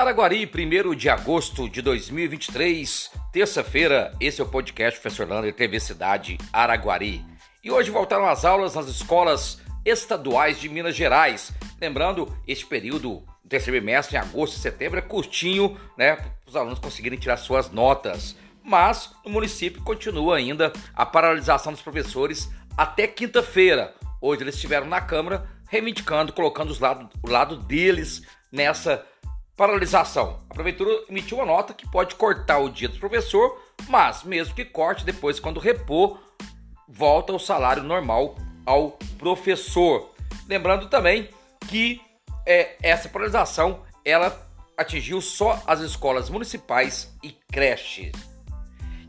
Araguari, 1 de agosto de 2023, terça-feira. Esse é o podcast Professor Lander, TV Cidade Araguari. E hoje voltaram as aulas nas escolas estaduais de Minas Gerais. Lembrando, este período do terceiro bimestre, em agosto e setembro, é curtinho, né? Para os alunos conseguirem tirar suas notas. Mas no município continua ainda a paralisação dos professores até quinta-feira. Hoje eles estiveram na Câmara reivindicando, colocando os lado, o lado deles nessa paralisação. A prefeitura emitiu uma nota que pode cortar o dia do professor, mas mesmo que corte, depois, quando repor, volta o salário normal ao professor. Lembrando também que é, essa paralisação ela atingiu só as escolas municipais e creches.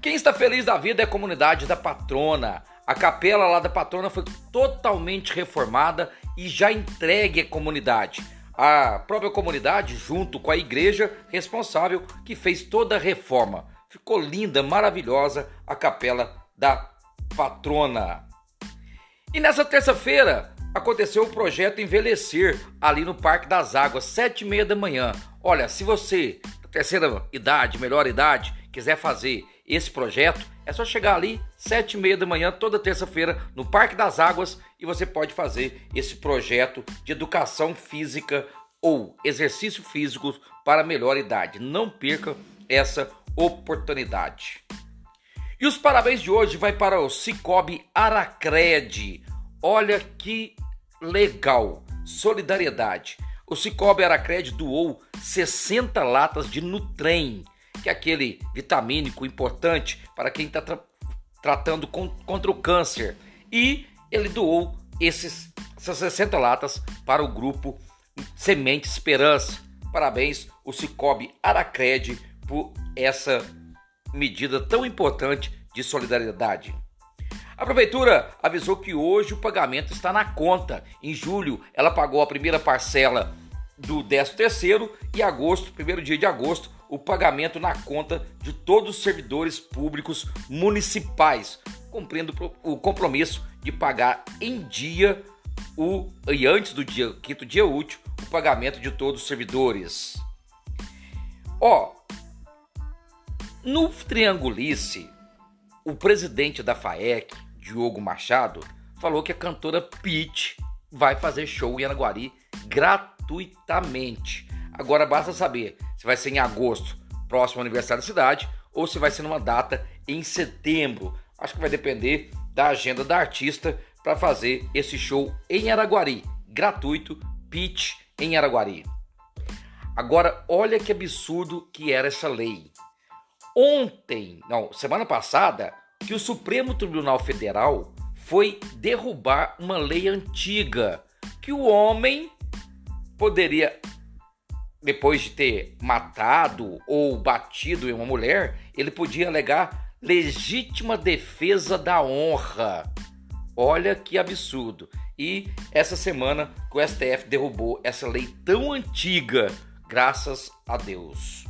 Quem está feliz da vida é a comunidade da patrona. A capela lá da patrona foi totalmente reformada e já entregue à comunidade. A própria comunidade, junto com a igreja responsável, que fez toda a reforma. Ficou linda, maravilhosa a capela da patrona. E nessa terça-feira aconteceu o projeto Envelhecer ali no Parque das Águas, sete e meia da manhã. Olha, se você, terceira idade, melhor idade, quiser fazer esse projeto, é só chegar ali sete e meia da manhã toda terça-feira no Parque das Águas e você pode fazer esse projeto de educação física ou exercício físico para melhor idade. Não perca essa oportunidade. E os parabéns de hoje vai para o Cicobi Aracred. Olha que legal, solidariedade. O Cicobi Aracred doou 60 latas de Nutrem que é aquele vitamínico importante para quem está tra tratando com, contra o câncer. E ele doou esses, essas 60 latas para o grupo Semente Esperança. Parabéns, o Cicobi Aracred, por essa medida tão importante de solidariedade. A prefeitura avisou que hoje o pagamento está na conta. Em julho, ela pagou a primeira parcela do 13 terceiro e agosto, primeiro dia de agosto, o pagamento na conta de todos os servidores públicos municipais, cumprindo o compromisso de pagar em dia o e antes do dia quinto dia útil o pagamento de todos os servidores. Ó, no Triangulice, o presidente da FAEC, Diogo Machado, falou que a cantora Pete vai fazer show em Anaguari gratuitamente. Agora basta saber se vai ser em agosto, próximo aniversário da cidade, ou se vai ser numa data em setembro. Acho que vai depender da agenda da artista para fazer esse show em Araguari, gratuito, pitch em Araguari. Agora, olha que absurdo que era essa lei. Ontem, não, semana passada, que o Supremo Tribunal Federal foi derrubar uma lei antiga que o homem poderia depois de ter matado ou batido em uma mulher, ele podia alegar legítima defesa da honra. Olha que absurdo. E essa semana o STF derrubou essa lei tão antiga, graças a Deus.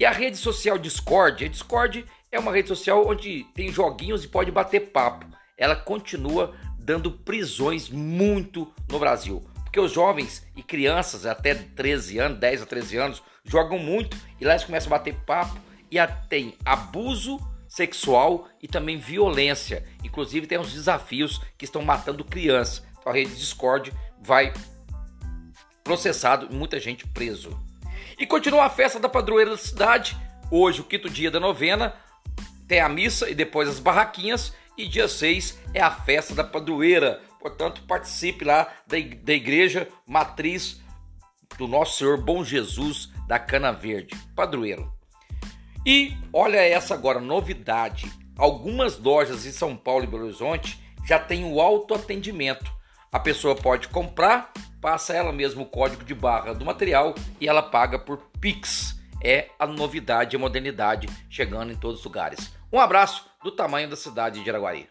E a rede social Discord, a Discord é uma rede social onde tem joguinhos e pode bater papo. Ela continua dando prisões muito no Brasil. Porque os jovens e crianças até 13 anos, 10 a 13 anos, jogam muito e lá eles começam a bater papo e tem abuso sexual e também violência. Inclusive tem uns desafios que estão matando crianças. Então a rede Discord vai processado e muita gente preso. E continua a festa da padroeira da cidade. Hoje, o quinto dia da novena, tem a missa e depois as barraquinhas. E dia 6 é a festa da padroeira. Portanto, participe lá da, igreja matriz do Nosso Senhor Bom Jesus da Cana Verde, padroeiro. E olha essa agora, novidade. Algumas lojas em São Paulo e Belo Horizonte já tem o autoatendimento. A pessoa pode comprar, passa ela mesmo o código de barra do material e ela paga por Pix. É a novidade, a modernidade chegando em todos os lugares. Um abraço do tamanho da cidade de Araguari.